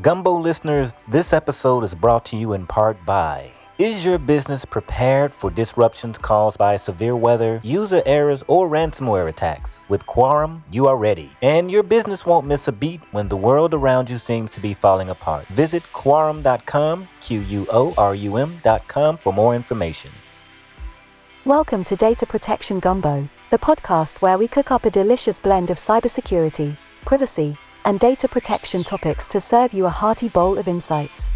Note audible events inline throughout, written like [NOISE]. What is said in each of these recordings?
Gumbo listeners, this episode is brought to you in part by. Is your business prepared for disruptions caused by severe weather, user errors, or ransomware attacks? With Quorum, you are ready. And your business won't miss a beat when the world around you seems to be falling apart. Visit quorum.com, Q U O R U M.com, for more information. Welcome to Data Protection Gumbo, the podcast where we cook up a delicious blend of cybersecurity, privacy, and data protection topics to serve you a hearty bowl of insights.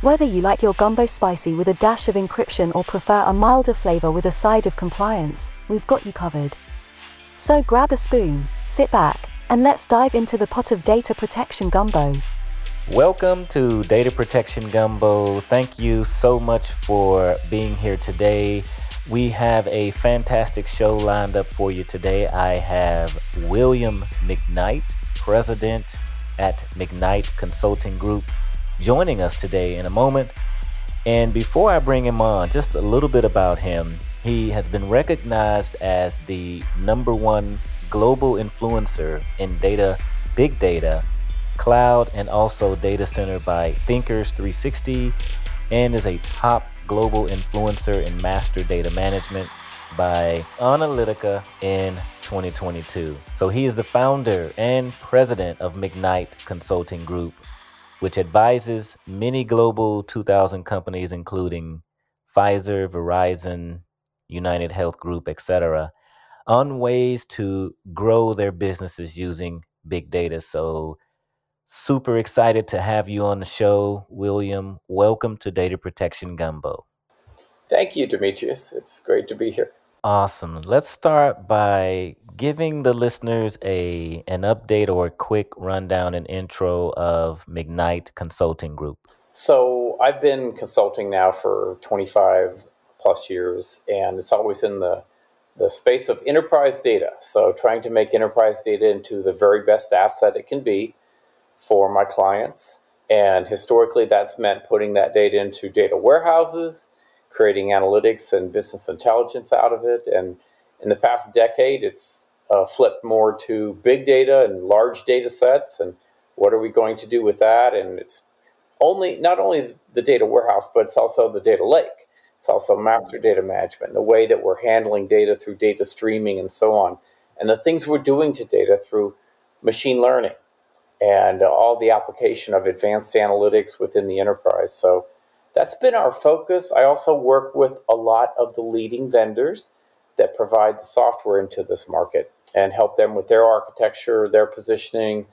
Whether you like your gumbo spicy with a dash of encryption or prefer a milder flavor with a side of compliance, we've got you covered. So grab a spoon, sit back, and let's dive into the pot of data protection gumbo. Welcome to Data Protection Gumbo. Thank you so much for being here today. We have a fantastic show lined up for you today. I have William McKnight, president at McKnight Consulting Group, joining us today in a moment. And before I bring him on, just a little bit about him. He has been recognized as the number one global influencer in data, big data, cloud, and also data center by Thinkers 360, and is a top global influencer in master data management by Onalytica in 2022. So he is the founder and president of McKnight Consulting Group, which advises many global 2000 companies including Pfizer, Verizon, United Health Group, etc., on ways to grow their businesses using big data. So Super excited to have you on the show, William. Welcome to Data Protection Gumbo. Thank you, Demetrius. It's great to be here. Awesome. Let's start by giving the listeners a an update or a quick rundown and intro of McKnight Consulting Group. So I've been consulting now for 25 plus years, and it's always in the the space of enterprise data. So trying to make enterprise data into the very best asset it can be for my clients. And historically, that's meant putting that data into data warehouses, creating analytics and business intelligence out of it. And in the past decade, it's uh, flipped more to big data and large data sets. And what are we going to do with that? And it's only not only the data warehouse, but it's also the data lake. It's also master data management, the way that we're handling data through data streaming and so on, and the things we're doing to data through machine learning and all the application of advanced analytics within the enterprise. So that's been our focus. I also work with a lot of the leading vendors that provide the software into this market and help them with their architecture, their positioning,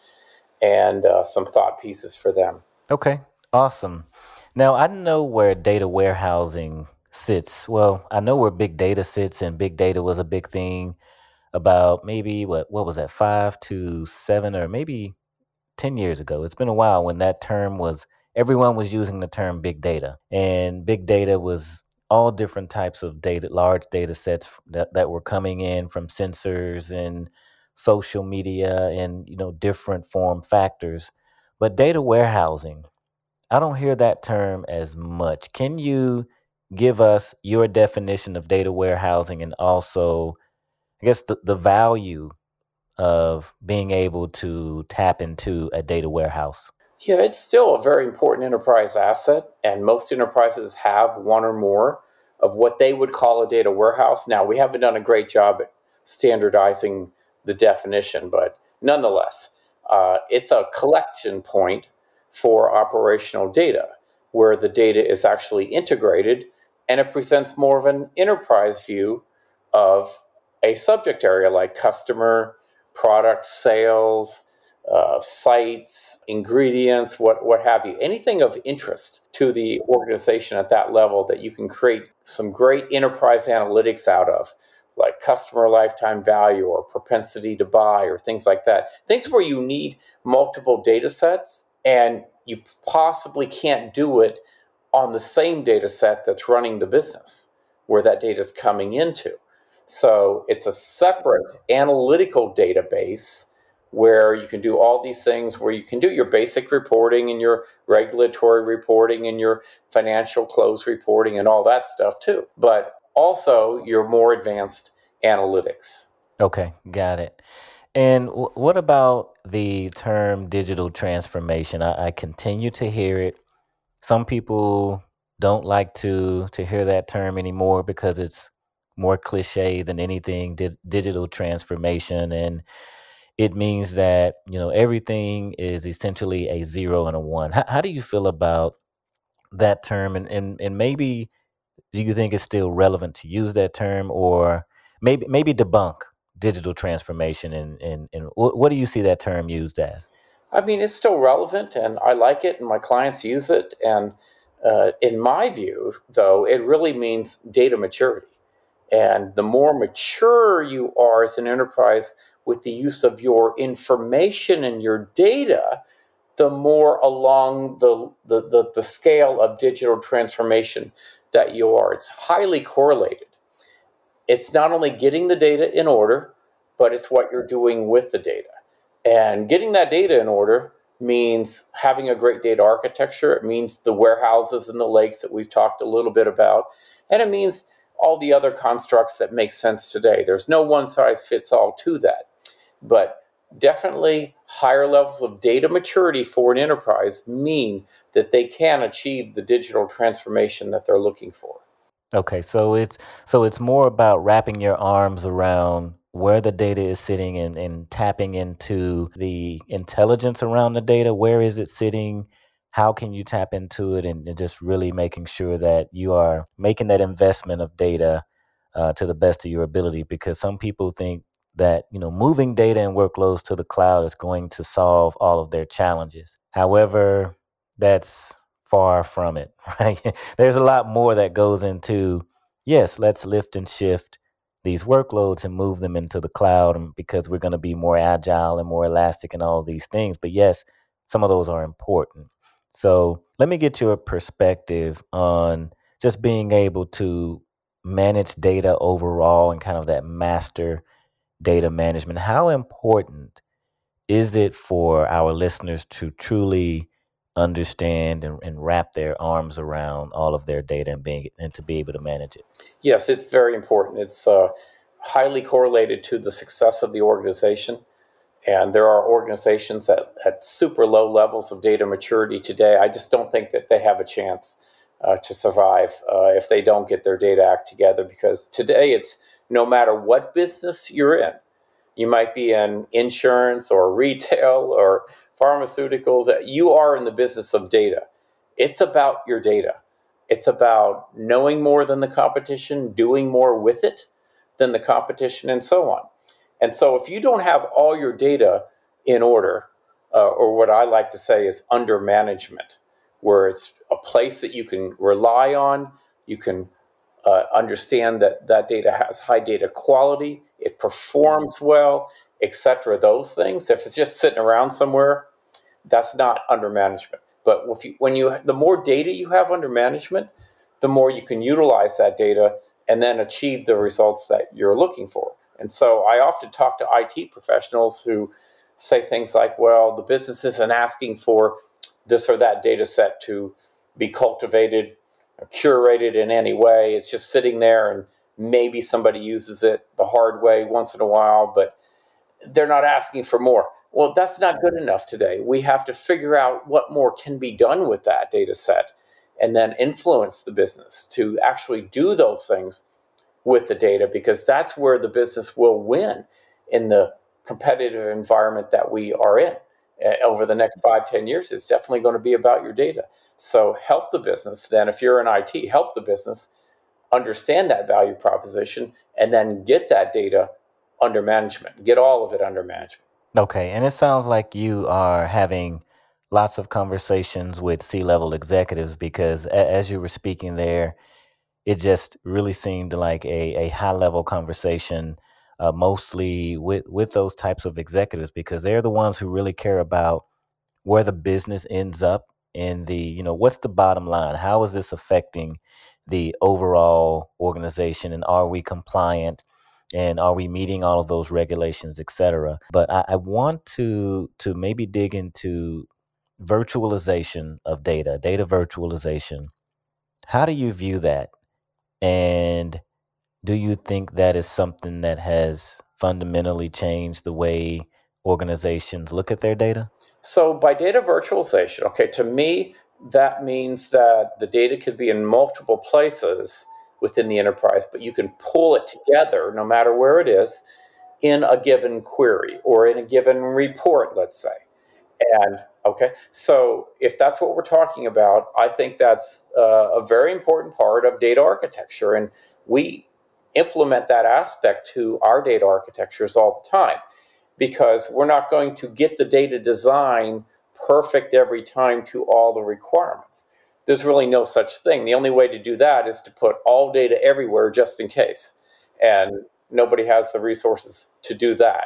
and uh, some thought pieces for them. Okay, awesome. Now, I know where data warehousing sits. Well, I know where big data sits, and big data was a big thing about maybe what what was that five to seven or maybe 10 years ago. It's been a while when that term was, everyone was using the term big data. And big data was all different types of data, large data sets that, that were coming in from sensors and social media and, you know, different form factors. But data warehousing, I don't hear that term as much. Can you give us your definition of data warehousing and also, I guess, the, the value of being able to tap into a data warehouse? Yeah, it's still a very important enterprise asset, and most enterprises have one or more of what they would call a data warehouse. Now, we haven't done a great job at standardizing the definition, but nonetheless, uh, it's a collection point for operational data where the data is actually integrated and it presents more of an enterprise view of a subject area like customer product sales, uh, sites, ingredients, what, what have you, anything of interest to the organization at that level that you can create some great enterprise analytics out of, like customer lifetime value or propensity to buy or things like that. Things where you need multiple data sets and you possibly can't do it on the same data set that's running the business where that data is coming into. So it's a separate analytical database where you can do all these things where you can do your basic reporting and your regulatory reporting and your financial close reporting and all that stuff too. But also your more advanced analytics. Okay, got it. And w- what about the term digital transformation? I, I continue to hear it. Some people don't like to to hear that term anymore because it's more cliche than anything. Di- digital transformation, and it means that you know everything is essentially a zero and a one. How, how do you feel about that term? And, and and maybe do you think it's still relevant to use that term, or maybe maybe debunk digital transformation? And and and what do you see that term used as? I mean, it's still relevant, and I like it, and my clients use it. And uh, in my view, though, it really means data maturity. And the more mature you are as an enterprise with the use of your information and your data, the more along the, the, the, the scale of digital transformation that you are. It's highly correlated. It's not only getting the data in order, but it's what you're doing with the data. And getting that data in order means having a great data architecture. It means the warehouses and the lakes that we've talked a little bit about. And it means all the other constructs that make sense today. There's no one size fits all to that. But definitely higher levels of data maturity for an enterprise mean that they can achieve the digital transformation that they're looking for. Okay, so it's so it's more about wrapping your arms around where the data is sitting and, and tapping into the intelligence around the data. Where is it sitting? How can you tap into it? And, just really making sure that you are making that investment of data uh, to the best of your ability. Because some people think that you know moving data and workloads to the cloud is going to solve all of their challenges. However, that's far from it, [LAUGHS] right? There's a lot more that goes into, yes, let's lift and shift these workloads and move them into the cloud because we're going to be more agile and more elastic and all these things. But yes, some of those are important. So let me get your perspective on just being able to manage data overall and kind of that master data management. How important is it for our listeners to truly understand and, and wrap their arms around all of their data and being and to be able to manage it? Yes, it's very important. It's uh, highly correlated to the success of the organization. And there are organizations that at super low levels of data maturity today. I just don't think that they have a chance uh, to survive uh, if they don't get their data act together. Because today, it's no matter what business you're in, you might be in insurance or retail or pharmaceuticals, you are in the business of data. It's about your data. It's about knowing more than the competition, doing more with it than the competition, and so on. And so, if you don't have all your data in order, uh, or what I like to say is under management, where it's a place that you can rely on, you can uh, understand that that data has high data quality, it performs well, etc. Those things. If it's just sitting around somewhere, that's not under management. But if you, when you the more data you have under management, the more you can utilize that data and then achieve the results that you're looking for. And so I often talk to IT professionals who say things like, well, the business isn't asking for this or that data set to be cultivated curated in any way. It's just sitting there and maybe somebody uses it the hard way once in a while, but they're not asking for more. Well, that's not good enough today. We have to figure out what more can be done with that data set and then influence the business to actually do those things with the data because that's where the business will win in the competitive environment that we are in uh, over the next five, ten years. It's definitely going to be about your data. So help the business then, if you're in IT, help the business understand that value proposition and then get that data under management, get all of it under management. Okay, and it sounds like you are having lots of conversations with C level executives because as you were speaking there, it just really seemed like a, a high level conversation, uh, mostly with, with those types of executives because they're the ones who really care about where the business ends up in the, you know, what's the bottom line? How is this affecting the overall organization and are we compliant? and are we meeting all of those regulations et cetera but I, I want to to maybe dig into virtualization of data data virtualization how do you view that and do you think that is something that has fundamentally change the way organizations look at their data? So, by data virtualization, okay, to me, that means that the data could be in multiple places within the enterprise, but you can pull it together no matter where it is in a given query or in a given report, let's say. And okay, so if that's what we're talking about, I think that's uh, a very important part of data architecture. And we implement that aspect to our data architectures all the time because we're not going to get the data design perfect every time to all the requirements. There's really no such thing. The only way to do that is to put all data everywhere just in case. And nobody has the resources to do that.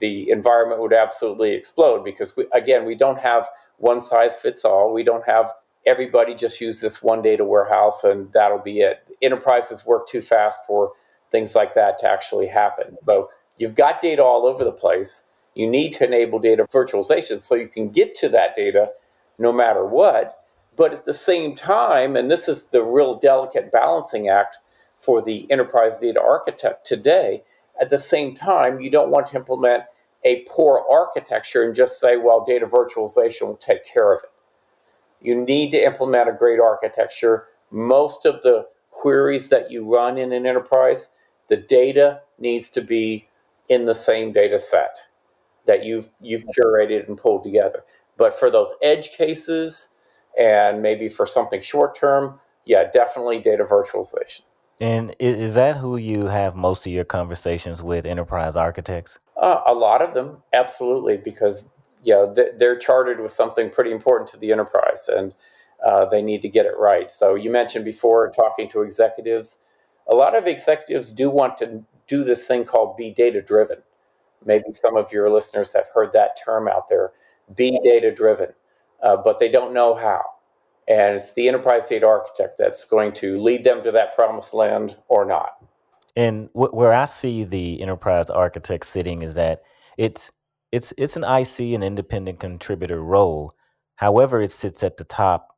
The environment would absolutely explode because, we, again, we don't have one size fits all. We don't have everybody just use this one data warehouse and that'll be it. Enterprises work too fast for things like that to actually happen. So you've got data all over the place. You need to enable data virtualization so you can get to that data no matter what. But at the same time, and this is the real delicate balancing act for the enterprise data architect today, at the same time, you don't want to implement a poor architecture and just say, well, data virtualization will take care of it. You need to implement a great architecture. Most of the queries that you run in an enterprise, the data needs to be in the same data set that you've you've curated and pulled together. But for those edge cases and maybe for something short term, yeah, definitely data virtualization. And is that who you have most of your conversations with, enterprise architects? Uh, a lot of them, absolutely, because yeah, they're chartered with something pretty important to the enterprise, and uh, they need to get it right. So you mentioned before talking to executives. A lot of executives do want to do this thing called be data driven. Maybe some of your listeners have heard that term out there, be data driven, uh, but they don't know how. And it's the enterprise data architect that's going to lead them to that promised land or not. And wh- where I see the enterprise architect sitting is that it's it's it's an IC, an independent contributor role. However, it sits at the top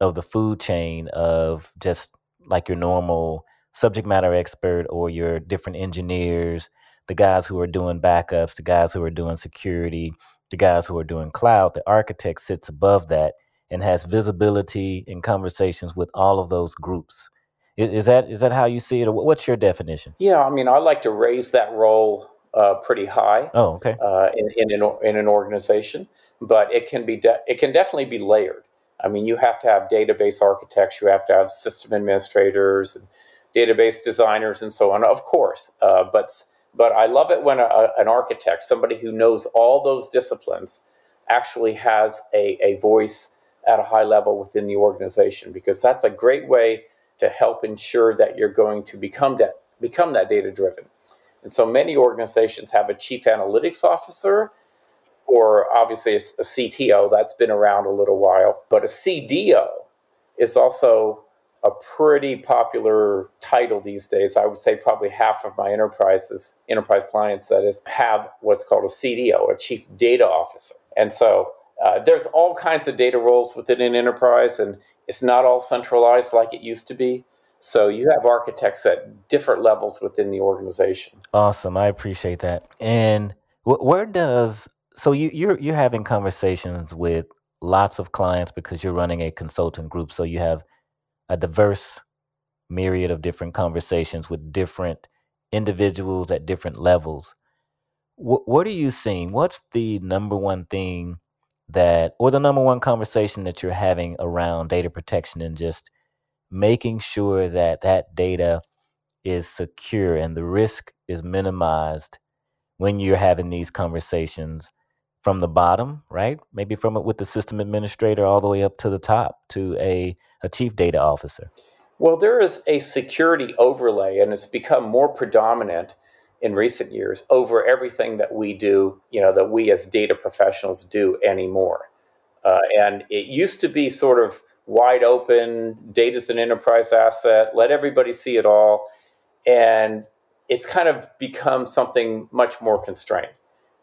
of the food chain of just like your normal subject matter expert or your different engineers, the guys who are doing backups, the guys who are doing security, the guys who are doing cloud. The architect sits above that and has visibility and conversations with all of those groups. Is, that is that how you see it, or what's your definition? Yeah, I mean, I like to raise that role uh, pretty high. Oh, okay. Uh, in in an, in an organization, but it can be de- it can definitely be layered. I mean, you have to have database architects, you have to have system administrators, and database designers, and so on. Of course, uh, but but I love it when a, an architect, somebody who knows all those disciplines, actually has a, a voice at a high level within the organization because that's a great way to help ensure that you're going to become that become that data driven. And so many organizations have a chief analytics officer or obviously a CTO that's been around a little while, but a CDO is also a pretty popular title these days. I would say probably half of my enterprises, enterprise clients, that is, have what's called a CDO, a chief data officer. And so uh, there's all kinds of data roles within an enterprise, and it's not all centralized like it used to be. So you have architects at different levels within the organization. Awesome, I appreciate that. And wh- where does so you, you're you're having conversations with lots of clients because you're running a consultant group, so you have a diverse myriad of different conversations with different individuals at different levels. Wh- what are you seeing? What's the number one thing that or the number one conversation that you're having around data protection and just making sure that that data is secure and the risk is minimized when you're having these conversations from the bottom right maybe from it with the system administrator all the way up to the top to a, a chief data officer well there is a security overlay and it's become more predominant in recent years over everything that we do, you know, that we as data professionals do anymore. Uh, and it used to be sort of wide open, data's an enterprise asset, let everybody see it all. And it's kind of become something much more constrained,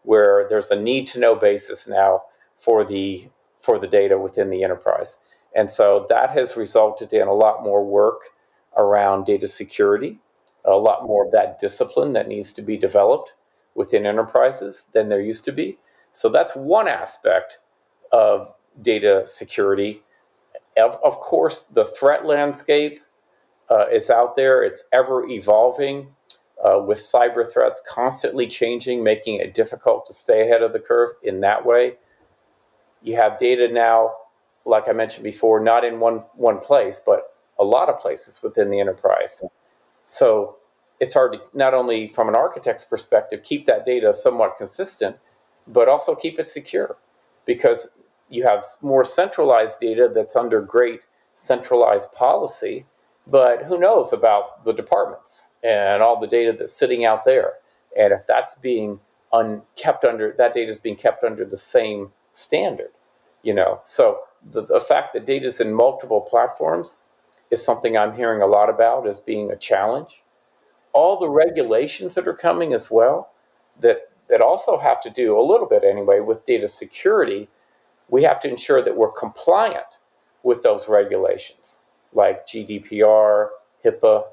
where there's a need to know basis now for the for the data within the enterprise. And so that has resulted in a lot more work around data security a lot more of that discipline that needs to be developed. within enterprises than there used to be. So that's one aspect of data security. Of, of course, the threat landscape uh, is out there, it's ever evolving. Uh, with cyber threats constantly changing, making it difficult to stay ahead of the curve in that way. You have data now, like I mentioned before, not in one, one place, but a lot of places within the enterprise. So it's hard to not only from an architect's perspective keep that data somewhat consistent, but also keep it secure because you have more centralized data that's under great centralized policy. But who knows about the departments and all the data that's sitting out there? And if that's being un- kept under that data is being kept under the same standard, you know. So the, the fact that data is in multiple platforms is something I'm hearing a lot about as being a challenge all the regulations that are coming as well that that also have to do a little bit anyway with data security we have to ensure that we're compliant with those regulations like GDPR, HIPAA,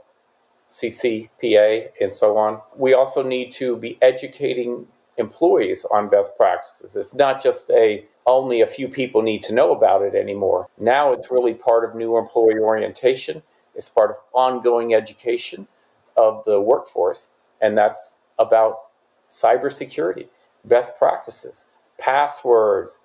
CCPA, and so on. We also need to be educating employees on best practices. It's not just a only a few people need to know about it anymore. Now it's really part of new employee orientation. It's part of ongoing education of the workforce, and that's about cybersecurity, best practices, passwords,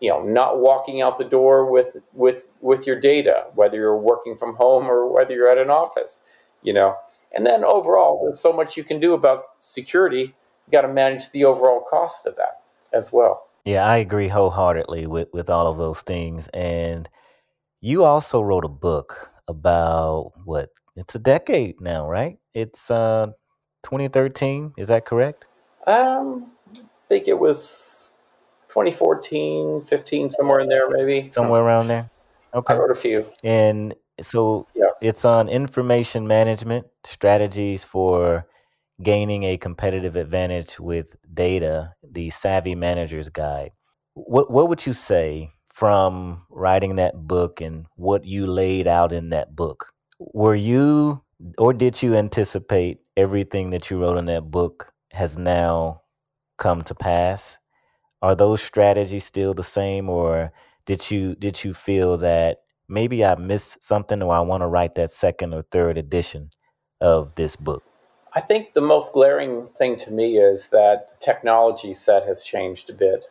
you know, not walking out the door with with with your data, whether you're working from home or whether you're at an office, you know. And then overall, there's so much you can do about security. You got to manage the overall cost of that as well. Yeah, I agree wholeheartedly with with all of those things. And you also wrote a book about what it's a decade now, right? It's uh 2013. Is that correct? Um, I think it was 2014, 15, somewhere in there, maybe. Somewhere um, around there. Okay. I wrote a few. And so Yeah. it's on information management strategies for gaining a competitive advantage with data, the Savvy Manager's Guide. What what would you say from writing that book and what you laid out in that book? Were you or did you anticipate everything that you wrote in that book has now come to pass? Are those strategies still the same or did you did you feel that maybe I missed something or I want to write that second or third edition of this book? I think the most glaring thing to me is that the technology set has changed a bit.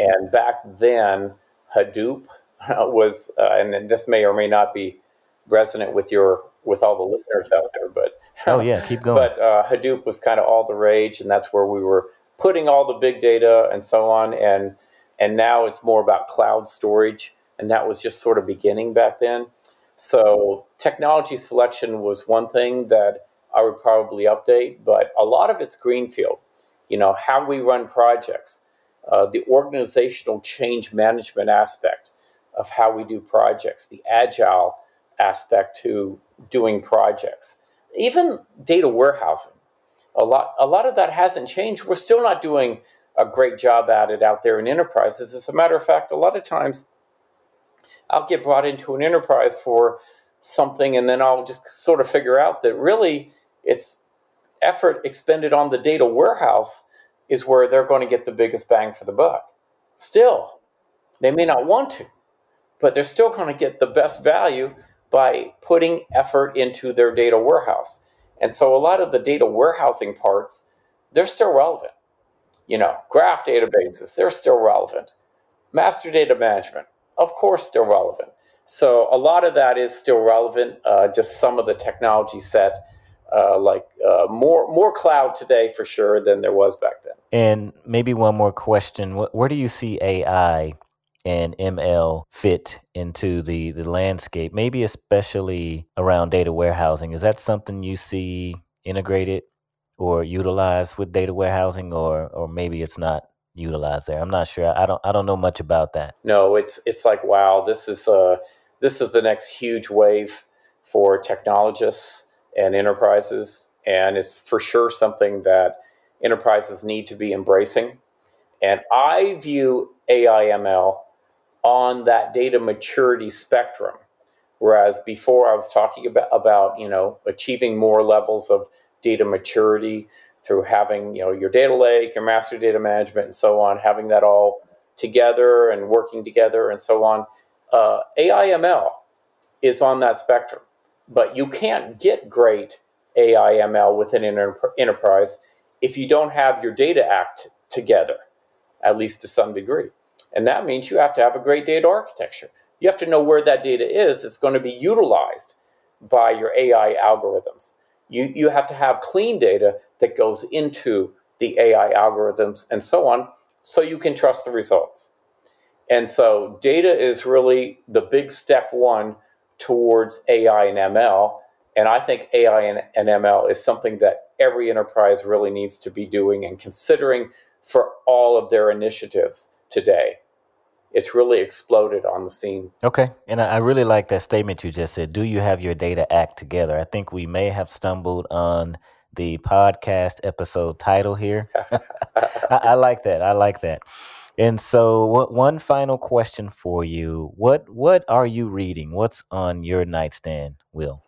And back then, Hadoop was, uh, and this may or may not be resonant with your with all the listeners out there, but Oh yeah, keep [LAUGHS] going. but uh, Hadoop was kind of all the rage, and that's where we were putting all the big data and so on. And and now it's more about cloud storage, and that was just sort of beginning back then. So technology selection was one thing that I would probably update, but a lot of it's greenfield. You know how we run projects, uh, the organizational change management aspect of how we do projects, the agile aspect to doing projects, even data warehousing. A lot, a lot of that hasn't changed. We're still not doing a great job at it out there in enterprises. As a matter of fact, a lot of times I'll get brought into an enterprise for something, and then I'll just sort of figure out that really it's effort expended on the data warehouse is where they're going to get the biggest bang for the buck. Still, they may not want to, but they're still going to get the best value by putting effort into their data warehouse. And so a lot of the data warehousing parts, they're still relevant. You know, graph databases, they're still relevant. Master data management, of course, still relevant. So a lot of that is still relevant. Uh, just some of the technology set, uh, like uh, more more cloud today for sure than there was back then. And maybe one more question. Where do you see AI and ML fit into the, the landscape, maybe especially around data warehousing? Is that something you see integrated or utilized with data warehousing or or maybe it's not utilized there? I'm not sure. I don't I don't know much about that. No, it's it's like wow, this is uh this is the next huge wave for technologists and enterprises, and it's for sure something that enterprises need to be embracing. And I view AIML on that data maturity spectrum. Whereas before I was talking about, about you know achieving more levels of data maturity through having you know your data lake, your master data management, and so on, having that all together and working together and so on. Uh, AIML is on that spectrum, but you can't get great AIML within an enterprise if you don't have your data act together, at least to some degree. And that means you have to have a great data architecture. You have to know where that data is. It's going to be utilized by your AI algorithms. You, you have to have clean data that goes into the AI algorithms and so on, so you can trust the results. And so data is really the big step one towards AI and ML. And I think AI and, and ML is something that every enterprise really needs to be doing and considering for all of their initiatives today. It's really exploded on the scene. Okay. And I really like that statement you just said. Do you have your data act together? I think we may have stumbled on the podcast episode title here. [LAUGHS] [LAUGHS] I, I, like that. I like that. And so, what one final question for you? What what are you reading? What's on your nightstand, Will?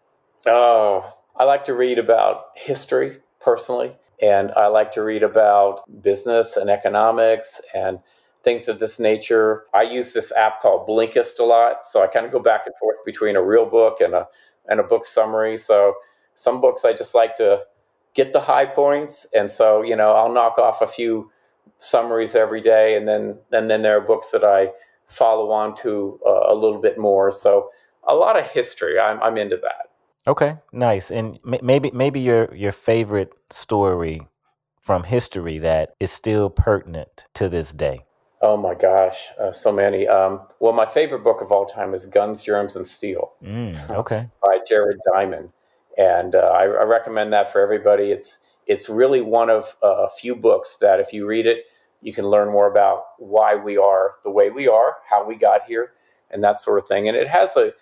Oh, I like to read about history personally, and I like to read about business and economics and things of this nature. I use this app called Blinkist a lot, so I kind of go back and forth between a real book and a and a book summary. So some books I just like to get the high points, and so you know I'll knock off a few summaries every day, and then and then there are books that I follow on to uh, a little bit more. So a lot of history. I'm I'm into that. Okay, nice. And maybe maybe your your favorite story from history that is still pertinent to this day. Oh my gosh, uh, so many. Um, well, my favorite book of all time is Guns, Germs, and Steel. Mm, okay. [LAUGHS] By Jared Diamond, and uh, I, I, recommend that for everybody. It's it's really one of uh, a few books that if you read it, you can learn more about why we are the way we are, how we got here, and that sort of thing. And it has a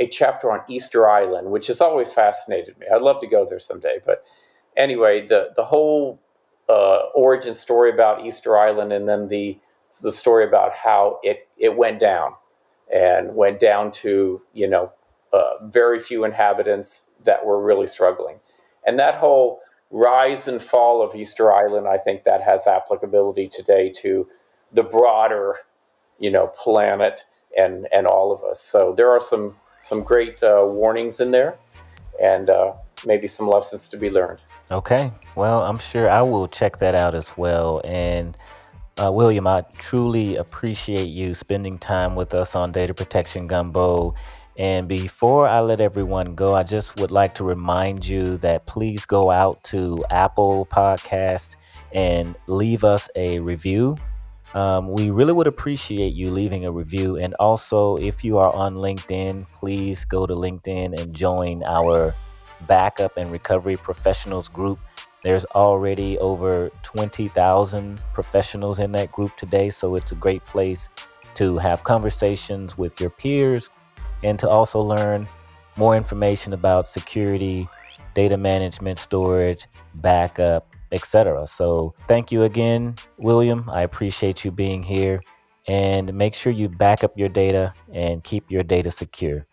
a chapter on Easter Island, which has always fascinated me. I'd love to go there someday. But anyway, the the whole uh, origin story about Easter Island, and then the the story about how it, it went down and went down to, you know, uh, very few inhabitants that were really struggling. And that whole rise and fall of Easter Island, I think that has applicability today to the broader, you know, planet and, and all of us. So there are some, some great uh, warnings in there and uh, maybe some lessons to be learned. Okay. Well, I'm sure I will check that out as well. And uh, William, I truly appreciate you spending time with us on Data Protection Gumbo. And before I let everyone go, I just would like to remind you that please go out to Apple Podcast and leave us a review. Um, we really would appreciate you leaving a review. And also, if you are on LinkedIn, please go to LinkedIn and join our backup and recovery professionals group. There's already over 20,000 professionals in that group today, so it's a great place to have conversations with your peers and to also learn more information about security, data management, storage, backup, etc. So, thank you again, William. I appreciate you being here and make sure you back up your data and keep your data secure.